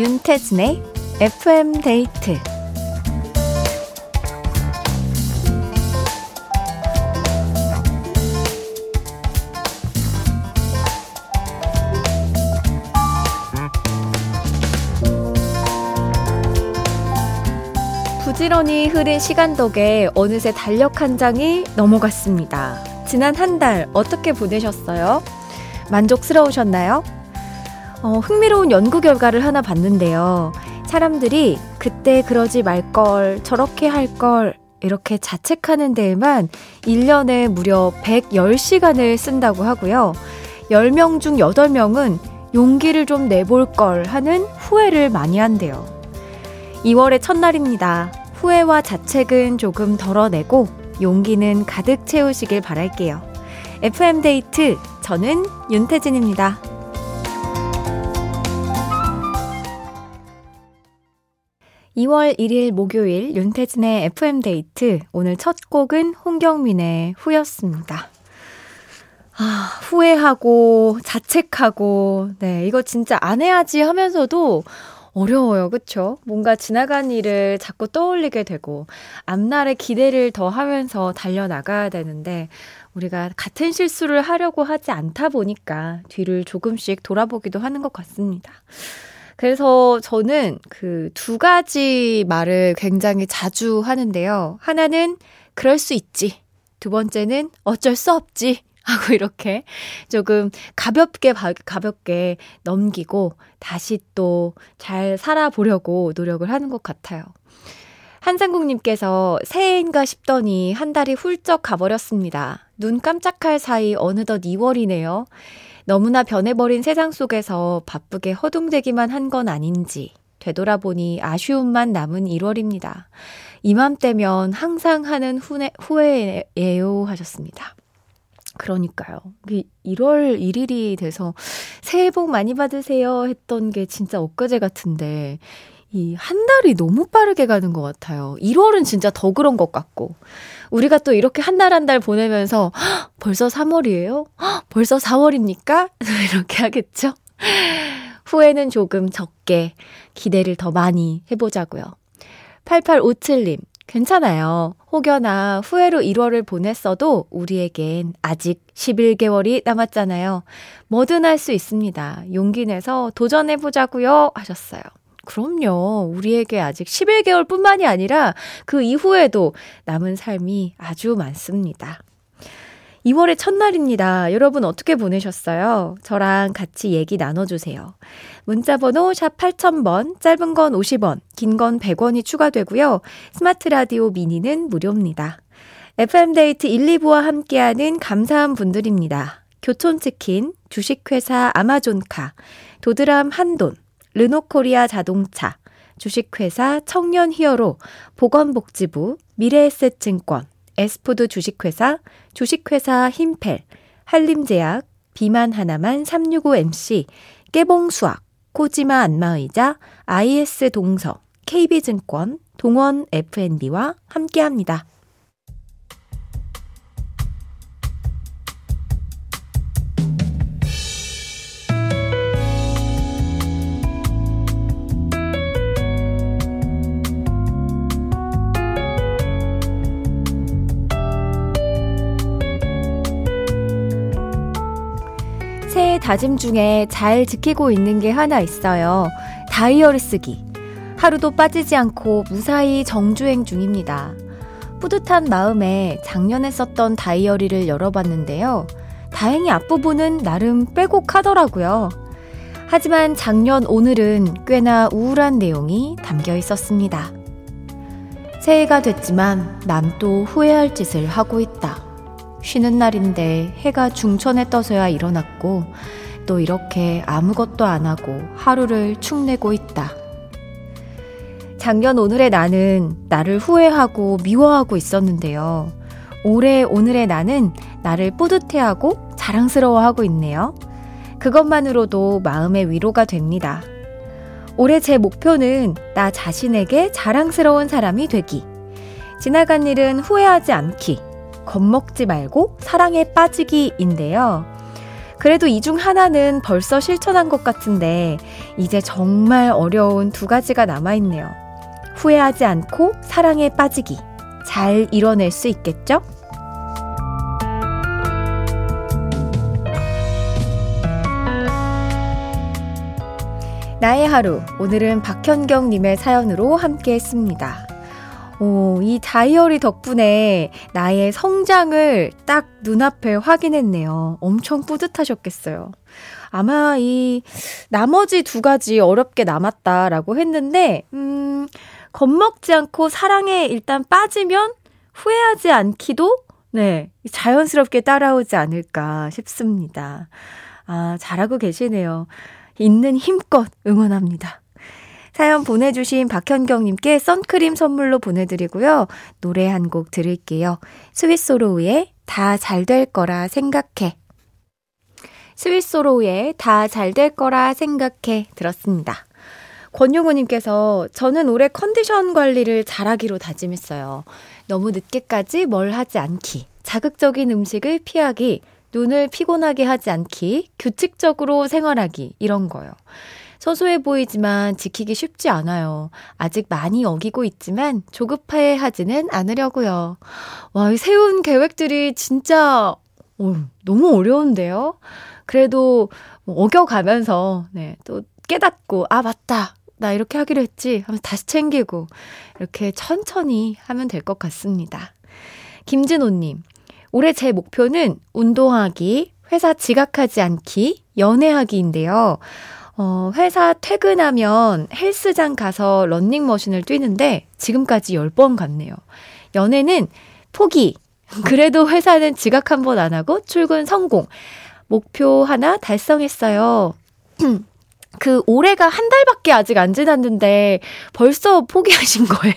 윤태진의 FM 데이트 부지런히 흐린 시간 덕에 어느새 달력 한 장이 넘어갔습니다. 지난 한 달 어떻게 보내셨어요? 만족스러우셨나요? 어, 흥미로운 연구 결과를 하나 봤는데요. 사람들이 그때 그러지 말 걸, 저렇게 할 걸, 이렇게 자책하는 데에만 1년에 무려 110시간을 쓴다고 하고요. 10명 중 8명은 용기를 좀 내볼 걸 하는 후회를 많이 한대요. 2월의 첫날입니다. 후회와 자책은 조금 덜어내고 용기는 가득 채우시길 바랄게요. FM데이트, 저는 윤태진입니다. 2월 1일 목요일 윤태진의 FM데이트. 오늘 첫 곡은 홍경민의 후였습니다. 아, 후회하고, 자책하고, 네, 이거 진짜 안 해야지 하면서도 어려워요. 그쵸? 뭔가 지나간 일을 자꾸 떠올리게 되고, 앞날의 기대를 더 하면서 달려나가야 되는데, 우리가 같은 실수를 하려고 하지 않다 보니까 뒤를 조금씩 돌아보기도 하는 것 같습니다. 그래서 저는 그 두 가지 말을 굉장히 자주 하는데요. 하나는 그럴 수 있지. 두 번째는 어쩔 수 없지. 하고 이렇게 조금 가볍게 가볍게 넘기고 다시 또 잘 살아보려고 노력을 하는 것 같아요. 한상국님께서 새해인가 싶더니 한 달이 훌쩍 가버렸습니다. 눈 깜짝할 사이 어느덧 2월이네요. 너무나 변해버린 세상 속에서 바쁘게 허둥대기만 한 건 아닌지 되돌아보니 아쉬움만 남은 1월입니다. 이맘때면 항상 하는 후회, 후회예요 하셨습니다. 그러니까요. 1월 1일이 돼서 새해 복 많이 받으세요 했던 게 진짜 엊그제 같은데 이 한 달이 너무 빠르게 가는 것 같아요. 1월은 진짜 더 그런 것 같고. 우리가 또 이렇게 한 달 한달 보내면서 벌써 3월이에요? 벌써 4월입니까? 이렇게 하겠죠? 후회는 조금 적게 기대를 더 많이 해보자고요. 8857님, 괜찮아요. 혹여나 후회로 1월을 보냈어도 우리에겐 아직 11개월이 남았잖아요. 뭐든 할 수 있습니다. 용기 내서 도전해보자고요. 하셨어요. 그럼요. 우리에게 아직 11개월 뿐만이 아니라 그 이후에도 남은 삶이 아주 많습니다. 2월의 첫날입니다. 여러분 어떻게 보내셨어요? 저랑 같이 얘기 나눠주세요. 문자번호 샵 8000번, 짧은 건 50원, 긴 건 100원이 추가되고요. 스마트 라디오 미니는 무료입니다. FM데이트 1, 2부와 함께하는 감사한 분들입니다. 교촌치킨, 주식회사 아마존카, 도드람 한돈, 르노코리아 자동차, 주식회사 청년 히어로, 보건복지부, 미래에셋증권, 에스푸드 주식회사, 주식회사 힘펠, 한림제약, 비만 하나만 365MC, 깨봉수학, 코지마 안마의자, IS 동서, KB증권, 동원 F&B와 함께합니다. 다짐 중에 잘 지키고 있는 게 하나 있어요. 다이어리 쓰기. 하루도 빠지지 않고 무사히 정주행 중입니다. 뿌듯한 마음에 작년에 썼던 다이어리를 열어봤는데요. 다행히 앞부분은 나름 빼곡하더라고요. 하지만 작년 오늘은 꽤나 우울한 내용이 담겨 있었습니다. 새해가 됐지만 난 또 후회할 짓을 하고 있다. 쉬는 날인데 해가 중천에 떠서야 일어났고 또 이렇게 아무것도 안 하고 하루를 축내고 있다. 작년 오늘의 나는 나를 후회하고 미워하고 있었는데요. 올해 오늘의 나는 나를 뿌듯해하고 자랑스러워하고 있네요. 그것만으로도 마음의 위로가 됩니다. 올해 제 목표는 나 자신에게 자랑스러운 사람이 되기. 지나간 일은 후회하지 않기. 겁먹지 말고 사랑에 빠지기인데요. 그래도 이 중 하나는 벌써 실천한 것 같은데, 이제 정말 어려운 두 가지가 남아있네요. 후회하지 않고 사랑에 빠지기. 잘 이뤄낼 수 있겠죠? 나의 하루. 오늘은 박현경님의 사연으로 함께 했습니다. 오, 이 다이어리 덕분에 나의 성장을 딱 눈앞에 확인했네요. 엄청 뿌듯하셨겠어요. 아마 이 나머지 두 가지 어렵게 남았다라고 했는데, 음, 겁먹지 않고 사랑에 일단 빠지면 후회하지 않기도, 네, 자연스럽게 따라오지 않을까 싶습니다. 아, 잘하고 계시네요. 있는 힘껏 응원합니다. 사연 보내주신 박현경님께 선크림 선물로 보내드리고요. 노래 한 곡 들을게요. 스위스로우의 다 잘 될 거라 생각해. 스위스로우의 다 잘 될 거라 생각해 들었습니다. 권용우님께서 저는 올해 컨디션 관리를 잘하기로 다짐했어요. 너무 늦게까지 뭘 하지 않기, 자극적인 음식을 피하기, 눈을 피곤하게 하지 않기, 규칙적으로 생활하기, 이런 거요. 소소해 보이지만 지키기 쉽지 않아요. 아직 많이 어기고 있지만 조급해 하지는 않으려고요. 와, 이 세운 계획들이 진짜 오, 너무 어려운데요? 그래도 뭐 어겨가면서, 네, 또 깨닫고, 아, 맞다. 나 이렇게 하기로 했지. 하면서 다시 챙기고, 이렇게 천천히 하면 될 것 같습니다. 김진호님, 올해 제 목표는 운동하기, 회사 지각하지 않기, 연애하기인데요. 어, 회사 퇴근하면 헬스장 가서 런닝머신을 뛰는데 지금까지 10번 갔네요. 연애는 포기. 그래도 회사는 지각 한 번 안 하고 출근 성공. 목표 하나 달성했어요. 그 올해가 한 달밖에 아직 안 지났는데 벌써 포기하신 거예요?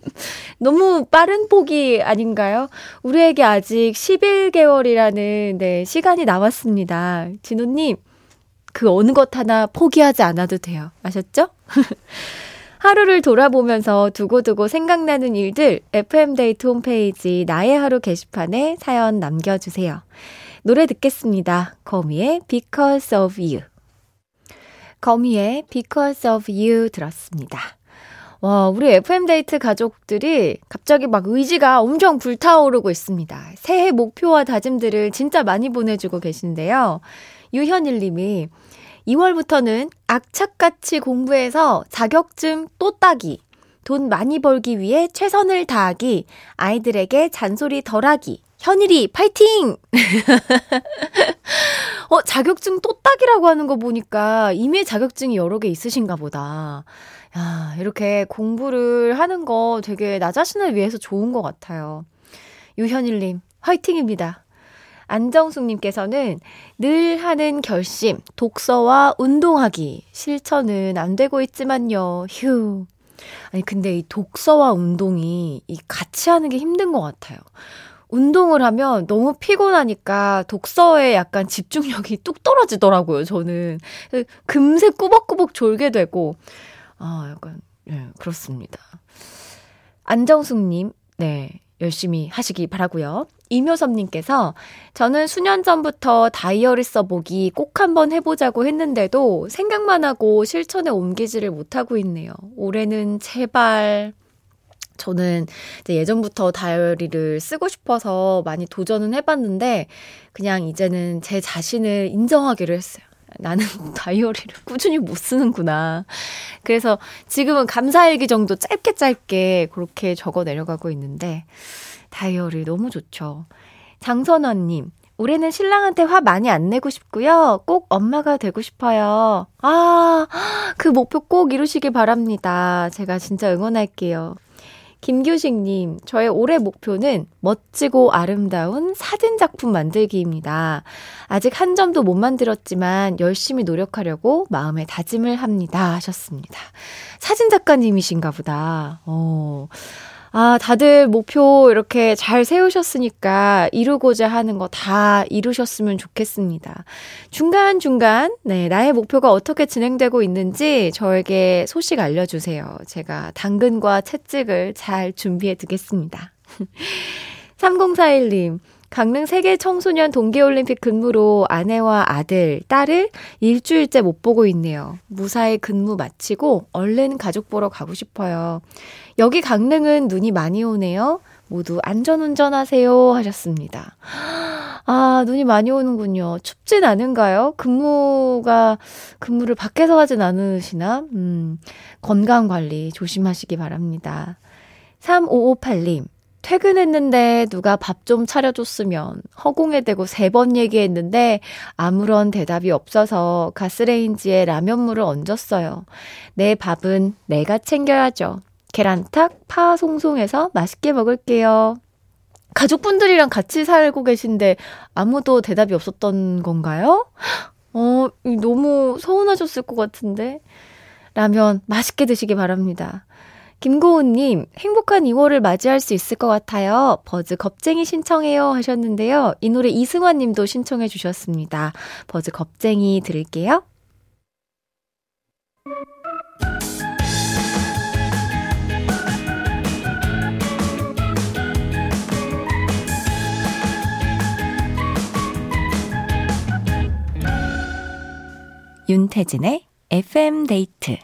너무 빠른 포기 아닌가요? 우리에게 아직 11개월이라는 네, 시간이 남았습니다. 진호님, 그 어느 것 하나 포기하지 않아도 돼요. 아셨죠? 하루를 돌아보면서 두고두고 생각나는 일들 FM데이트 홈페이지 나의 하루 게시판에 사연 남겨주세요. 노래 듣겠습니다. 거미의 Because of You. 거미의 Because of You 들었습니다. 와, 우리 FM데이트 가족들이 갑자기 막 의지가 엄청 불타오르고 있습니다. 새해 목표와 다짐들을 진짜 많이 보내주고 계신데요. 유현일 님이 2월부터는 악착같이 공부해서 자격증 또 따기, 돈 많이 벌기 위해 최선을 다하기, 아이들에게 잔소리 덜하기, 현일이 파이팅! 어, 자격증 또 따기라고 하는 거 보니까 이미 자격증이 여러 개 있으신가 보다. 야, 이렇게 공부를 하는 거 되게 나 자신을 위해서 좋은 것 같아요. 유현일님, 화이팅입니다. 안정숙님께서는 늘 하는 결심, 독서와 운동하기. 실천은 안 되고 있지만요. 휴. 아니, 근데 이 독서와 운동이 이 같이 하는 게 힘든 것 같아요. 운동을 하면 너무 피곤하니까 독서에 약간 집중력이 뚝 떨어지더라고요, 저는. 금세 꾸벅꾸벅 졸게 되고. 아, 약간, 예, 그렇습니다. 안정숙님, 네, 열심히 하시기 바라고요 이묘섭님께서 저는 수년 전부터 다이어리 써보기 꼭 한번 해보자고 했는데도 생각만 하고 실천에 옮기지를 못하고 있네요. 올해는 제발. 저는 예전부터 다이어리를 쓰고 싶어서 많이 도전은 해봤는데 그냥 이제는 제 자신을 인정하기로 했어요. 나는 다이어리를 꾸준히 못 쓰는구나. 그래서 지금은 감사일기 정도 짧게 짧게 그렇게 적어 내려가고 있는데, 다이어리 너무 좋죠. 장선원님, 올해는 신랑한테 화 많이 안 내고 싶고요. 꼭 엄마가 되고 싶어요. 아, 그 목표 꼭 이루시길 바랍니다. 제가 진짜 응원할게요. 김규식님, 저의 올해 목표는 멋지고 아름다운 사진 작품 만들기입니다. 아직 한 점도 못 만들었지만 열심히 노력하려고 마음에 다짐을 합니다. 하셨습니다. 사진 작가님이신가 보다. 어. 아, 다들 목표 이렇게 잘 세우셨으니까 이루고자 하는 거 다 이루셨으면 좋겠습니다. 중간중간, 네, 나의 목표가 어떻게 진행되고 있는지 저에게 소식 알려주세요. 제가 당근과 채찍을 잘 준비해 두겠습니다. 3041님, 강릉 세계 청소년 동계올림픽 근무로 아내와 아들, 딸을 일주일째 못 보고 있네요. 무사히 근무 마치고 얼른 가족 보러 가고 싶어요. 여기 강릉은 눈이 많이 오네요. 모두 안전운전 하세요 하셨습니다. 아, 눈이 많이 오는군요. 춥진 않은가요? 근무가, 근무를 밖에서 하진 않으시나? 음, 건강 관리 조심하시기 바랍니다. 3558님, 퇴근했는데 누가 밥 좀 차려줬으면 허공에 대고 세 번 얘기했는데 아무런 대답이 없어서 가스레인지에 라면물을 얹었어요. 내 밥은 내가 챙겨야죠. 계란탁, 파 송송해서 맛있게 먹을게요. 가족분들이랑 같이 살고 계신데 아무도 대답이 없었던 건가요? 어, 너무 서운하셨을 것 같은데. 라면 맛있게 드시기 바랍니다. 김고은님, 행복한 2월을 맞이할 수 있을 것 같아요. 버즈 겁쟁이 신청해요 하셨는데요. 이 노래 이승환 님도 신청해 주셨습니다. 버즈 겁쟁이 들을게요. 윤태진의 FM 데이트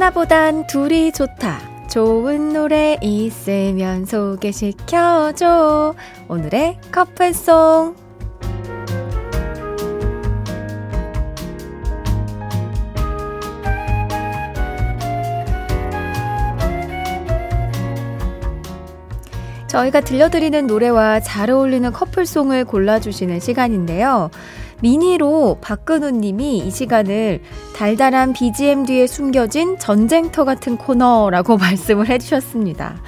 하나보단 둘이 좋다. 좋은 노래 있으면 소개시켜줘. 오늘의 커플송. 저희가 들려드리는 노래와 잘 어울리는 커플송을 골라주시는 시간인데요. 미니로 박근우 님이 이 시간을 달달한 BGM 뒤에 숨겨진 전쟁터 같은 코너라고 말씀을 해주셨습니다.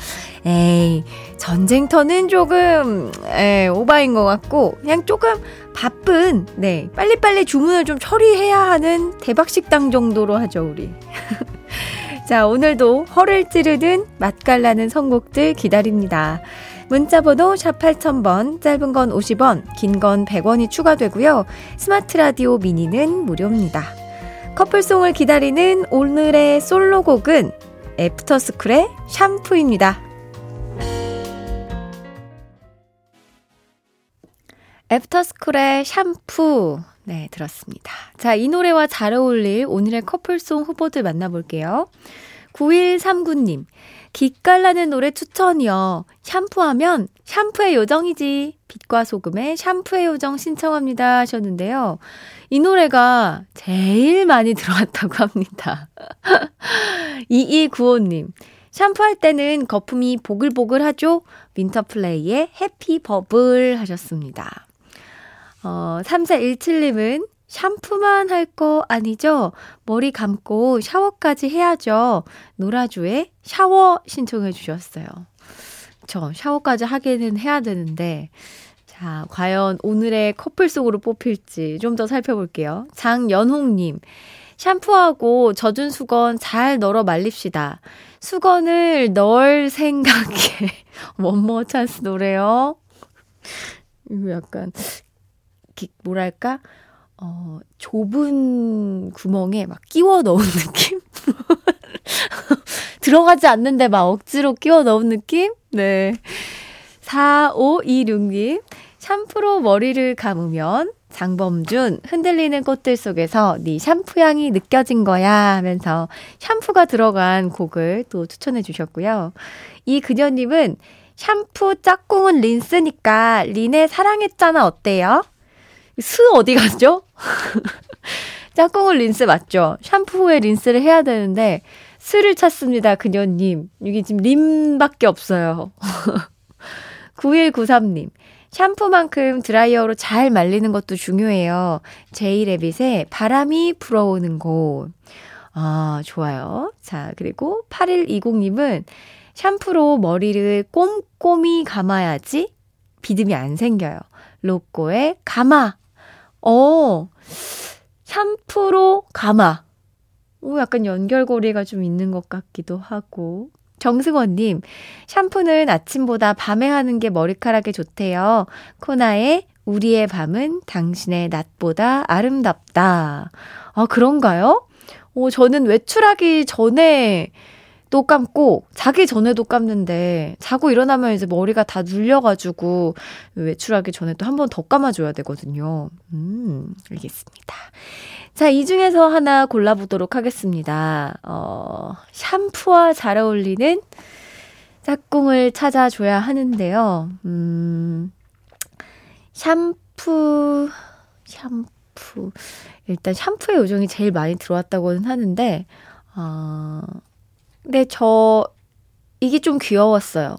에이, 전쟁터는 조금, 에, 오바인 것 같고, 그냥 조금 바쁜, 네, 빨리빨리 주문을 좀 처리해야 하는 대박식당 정도로 하죠, 우리. 자, 오늘도 허를 찌르는 맛깔나는 선곡들 기다립니다. 문자번호 샵 8000번, 짧은 건 50원, 긴 건 100원이 추가되고요. 스마트 라디오 미니는 무료입니다. 커플송을 기다리는 오늘의 솔로곡은 애프터스쿨의 샴푸입니다. 애프터스쿨의 샴푸. 네, 들었습니다. 자, 이 노래와 잘 어울릴 오늘의 커플송 후보들 만나볼게요. 9139님, 기깔나는 노래 추천이요. 샴푸하면 샴푸의 요정이지. 빛과 소금의 샴푸의 요정 신청합니다 하셨는데요. 이 노래가 제일 많이 들어왔다고 합니다. 2295님, 샴푸할 때는 거품이 보글보글하죠? 윈터플레이의 해피 버블 하셨습니다. 어, 3417님은 샴푸만 할 거 아니죠? 머리 감고 샤워까지 해야죠. 노라조의 샤워 신청해 주셨어요. 저 샤워까지 하기는 해야 되는데, 자, 과연 오늘의 커플송으로 뽑힐지 좀 더 살펴볼게요. 장연홍 님, 샴푸하고 젖은 수건 잘 널어 말립시다. 수건을 널 생각해. 원모 찬스 노래요. 이거 약간 뭐랄까, 어, 좁은 구멍에 막 끼워 넣은 느낌? 들어가지 않는데 막 억지로 끼워 넣은 느낌? 네. 4526님, 샴푸로 머리를 감으면 장범준 흔들리는 꽃들 속에서 네 샴푸 향이 느껴진 거야 하면서 샴푸가 들어간 곡을 또 추천해 주셨고요. 이 그녀님은 샴푸 짝꿍은 린스니까 린의 사랑했잖아 어때요? 스 어디 갔죠? 짝꿍은 린스 맞죠? 샴푸 후에 린스를 해야 되는데 스를 찾습니다, 그녀님. 이게 지금 린밖에 없어요. 9193님. 샴푸만큼 드라이어로 잘 말리는 것도 중요해요. 제이레빗의 바람이 불어오는 곳. 아, 좋아요. 자, 그리고 8120님은 샴푸로 머리를 꼼꼼히 감아야지 비듬이 안 생겨요. 로꼬의 감아. 어, 샴푸로 감아. 오, 약간 연결고리가 좀 있는 것 같기도 하고. 정승원님, 샴푸는 아침보다 밤에 하는 게 머리카락에 좋대요. 코나의 우리의 밤은 당신의 낮보다 아름답다. 아, 그런가요? 어, 저는 외출하기 전에 또 감고 자기 전에도 감는데 자고 일어나면 이제 머리가 다 눌려가지고 외출하기 전에 또 한 번 더 감아줘야 되거든요. 음, 알겠습니다. 자, 이 중에서 하나 골라보도록 하겠습니다. 어, 샴푸와 잘 어울리는 짝꿍을 찾아줘야 하는데요. 음, 샴푸, 샴푸. 일단 샴푸의 요정이 제일 많이 들어왔다고는 하는데, 어, 근데 저, 이게 좀 귀여웠어요.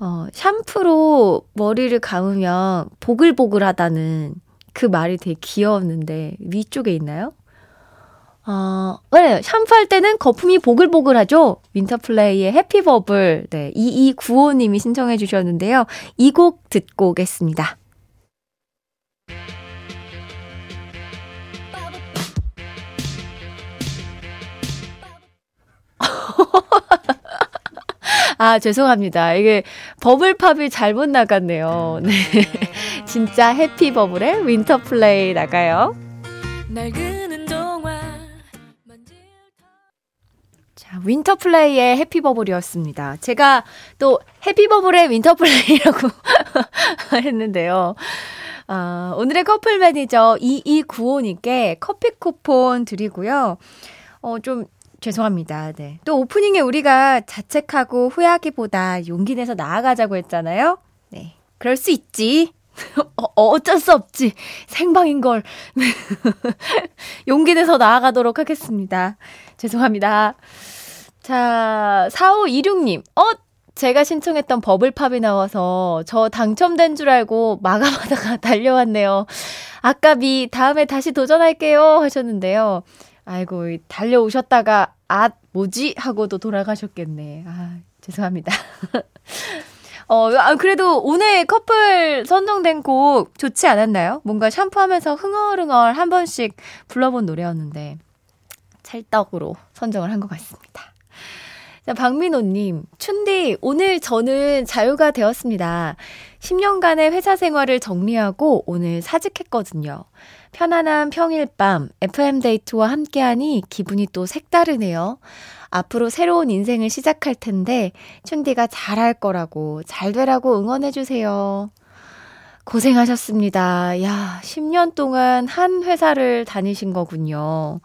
어, 샴푸로 머리를 감으면 보글보글하다는 그 말이 되게 귀여웠는데, 위쪽에 있나요? 어, 네, 샴푸할 때는 거품이 보글보글하죠? 윈터플레이의 해피버블. 네, 2295님이 신청해 주셨는데요. 이 곡 듣고 오겠습니다. 아, 죄송합니다. 이게 Bubble Pop이 잘못 나갔네요. 네. 진짜 Happy Bubble의 윈터플레이 나가요. 자, 윈터플레이의 Happy Bubble이었습니다. 제가 또 Happy Bubble의 윈터플레이라고 했는데요. 아, 오늘의 커플 매니저 2295님께 커피 쿠폰 드리고요. 어, 좀 죄송합니다. 네. 또 오프닝에 우리가 자책하고 후회하기보다 용기 내서 나아가자고 했잖아요. 네. 그럴 수 있지. 어, 어쩔 수 없지. 생방인 걸. 용기 내서 나아가도록 하겠습니다. 죄송합니다. 자, 4526님. 어? 제가 신청했던 버블팝이 나와서 저 당첨된 줄 알고 마감하다가 달려왔네요. 아까비 다음에 다시 도전할게요 하셨는데요. 아이고, 달려오셨다가, 아, 뭐지? 하고도 돌아가셨겠네. 아, 죄송합니다. 어, 아, 그래도 오늘 커플 선정된 곡 좋지 않았나요? 뭔가 샴푸하면서 흥얼흥얼 한 번씩 불러본 노래였는데, 찰떡으로 선정을 한 것 같습니다. 자, 박민호님, 춘디, 오늘 저는 자유가 되었습니다. 10년간의 회사 생활을 정리하고 오늘 사직했거든요. 편안한 평일 밤 FM데이트와 함께하니 기분이 또 색다르네요. 앞으로 새로운 인생을 시작할 텐데 춘디가 잘할 거라고 잘 되라고 응원해주세요. 고생하셨습니다. 야, 10년 동안 한 회사를 다니신 거군요.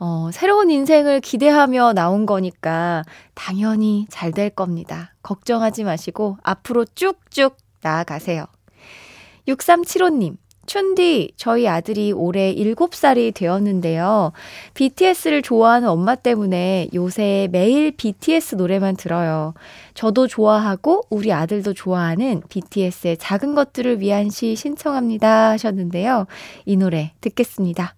어, 새로운 인생을 기대하며 나온 거니까 당연히 잘 될 겁니다. 걱정하지 마시고 앞으로 쭉쭉 나아가세요. 6375님, 춘디, 저희 아들이 올해 7살이 되었는데요. BTS를 좋아하는 엄마 때문에 요새 매일 BTS 노래만 들어요. 저도 좋아하고 우리 아들도 좋아하는 BTS의 작은 것들을 위한 시 신청합니다 하셨는데요. 이 노래 듣겠습니다.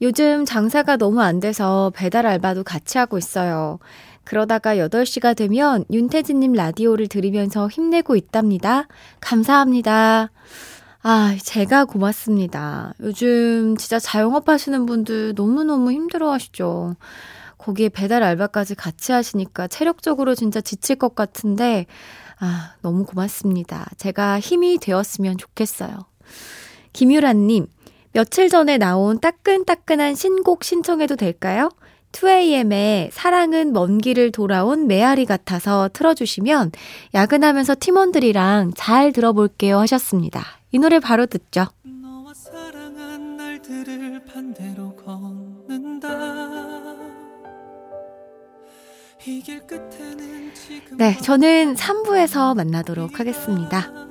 요즘 장사가 너무 안 돼서 배달 알바도 같이 하고 있어요. 그러다가 8시가 되면 윤태진님 라디오를 들으면서 힘내고 있답니다. 감사합니다. 아, 제가 고맙습니다. 요즘 진짜 자영업 하시는 분들 너무너무 힘들어 하시죠. 거기에 배달 알바까지 같이 하시니까 체력적으로 진짜 지칠 것 같은데, 아, 너무 고맙습니다. 제가 힘이 되었으면 좋겠어요. 김유란님, 며칠 전에 나온 따끈따끈한 신곡 신청해도 될까요? 2AM의 사랑은 먼 길을 돌아온 메아리 같아서 틀어주시면 야근하면서 팀원들이랑 잘 들어볼게요 하셨습니다. 이 노래 바로 듣죠. 네, 저는 3부에서 만나도록 하겠습니다.